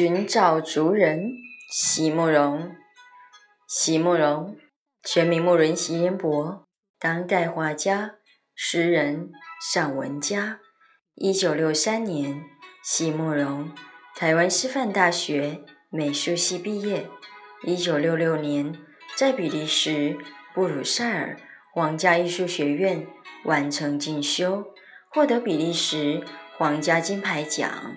寻找族人，席慕容。席慕容，全名慕容席延博，当代画家、诗人、散文家。一九六三年，席慕容台湾师范大学美术系毕业。一九六六年，在比利时布鲁塞尔皇家艺术学院完成进修，获得比利时皇家金牌奖。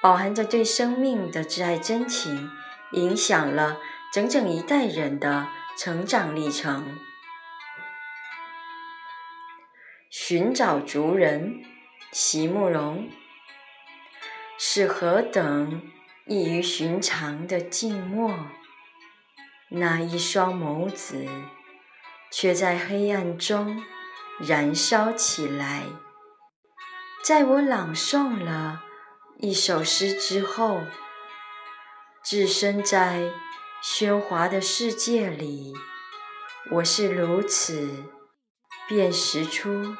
饱含着对生命的挚爱真情，影响了整整一代人的成长历程。寻找族人，席慕容，是何等异于寻常的静默？那一双眸子，却在黑暗中燃烧起来。在我朗诵了。一首诗之后，置身在喧哗的世界里，我是如此辨识出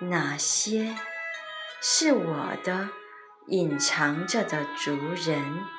哪些是我的隐藏着的族人。